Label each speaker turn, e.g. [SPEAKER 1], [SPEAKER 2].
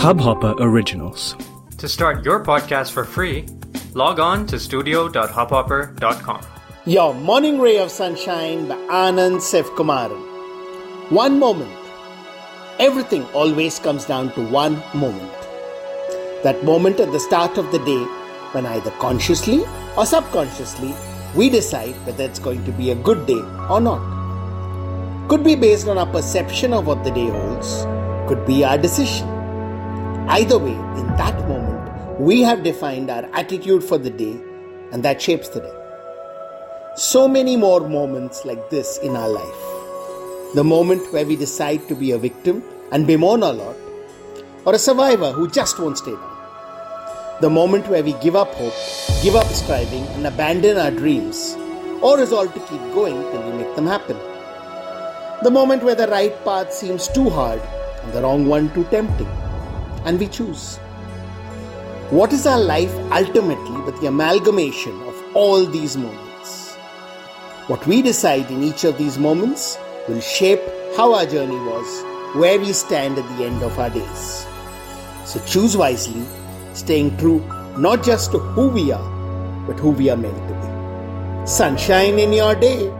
[SPEAKER 1] Hubhopper Originals.
[SPEAKER 2] To start your podcast for free, log on to studio.hubhopper.com.
[SPEAKER 3] Your Morning Ray of Sunshine by Anand Sevkumaran. One moment. Everything always comes down to one moment. That moment at the start of the day when either consciously or subconsciously we decide whether it's going to be a good day or not. Could be based on our perception of what the day holds, could be our decision. Either way, in that moment, we have defined our attitude for the day and that shapes the day. So many more moments like this in our life. The moment where we decide to be a victim and bemoan a lot, or a survivor who just won't stay down. The moment where we give up hope, give up striving, and abandon our dreams, or resolve to keep going till we make them happen. The moment where the right path seems too hard and the wrong one too tempting, and we choose. What is our life ultimately but the amalgamation of all these moments? What we decide in each of these moments will shape how our journey was, where we stand at the end of our days. So choose wisely staying true not just to who we are, but who we are meant to be. Sunshine in your day.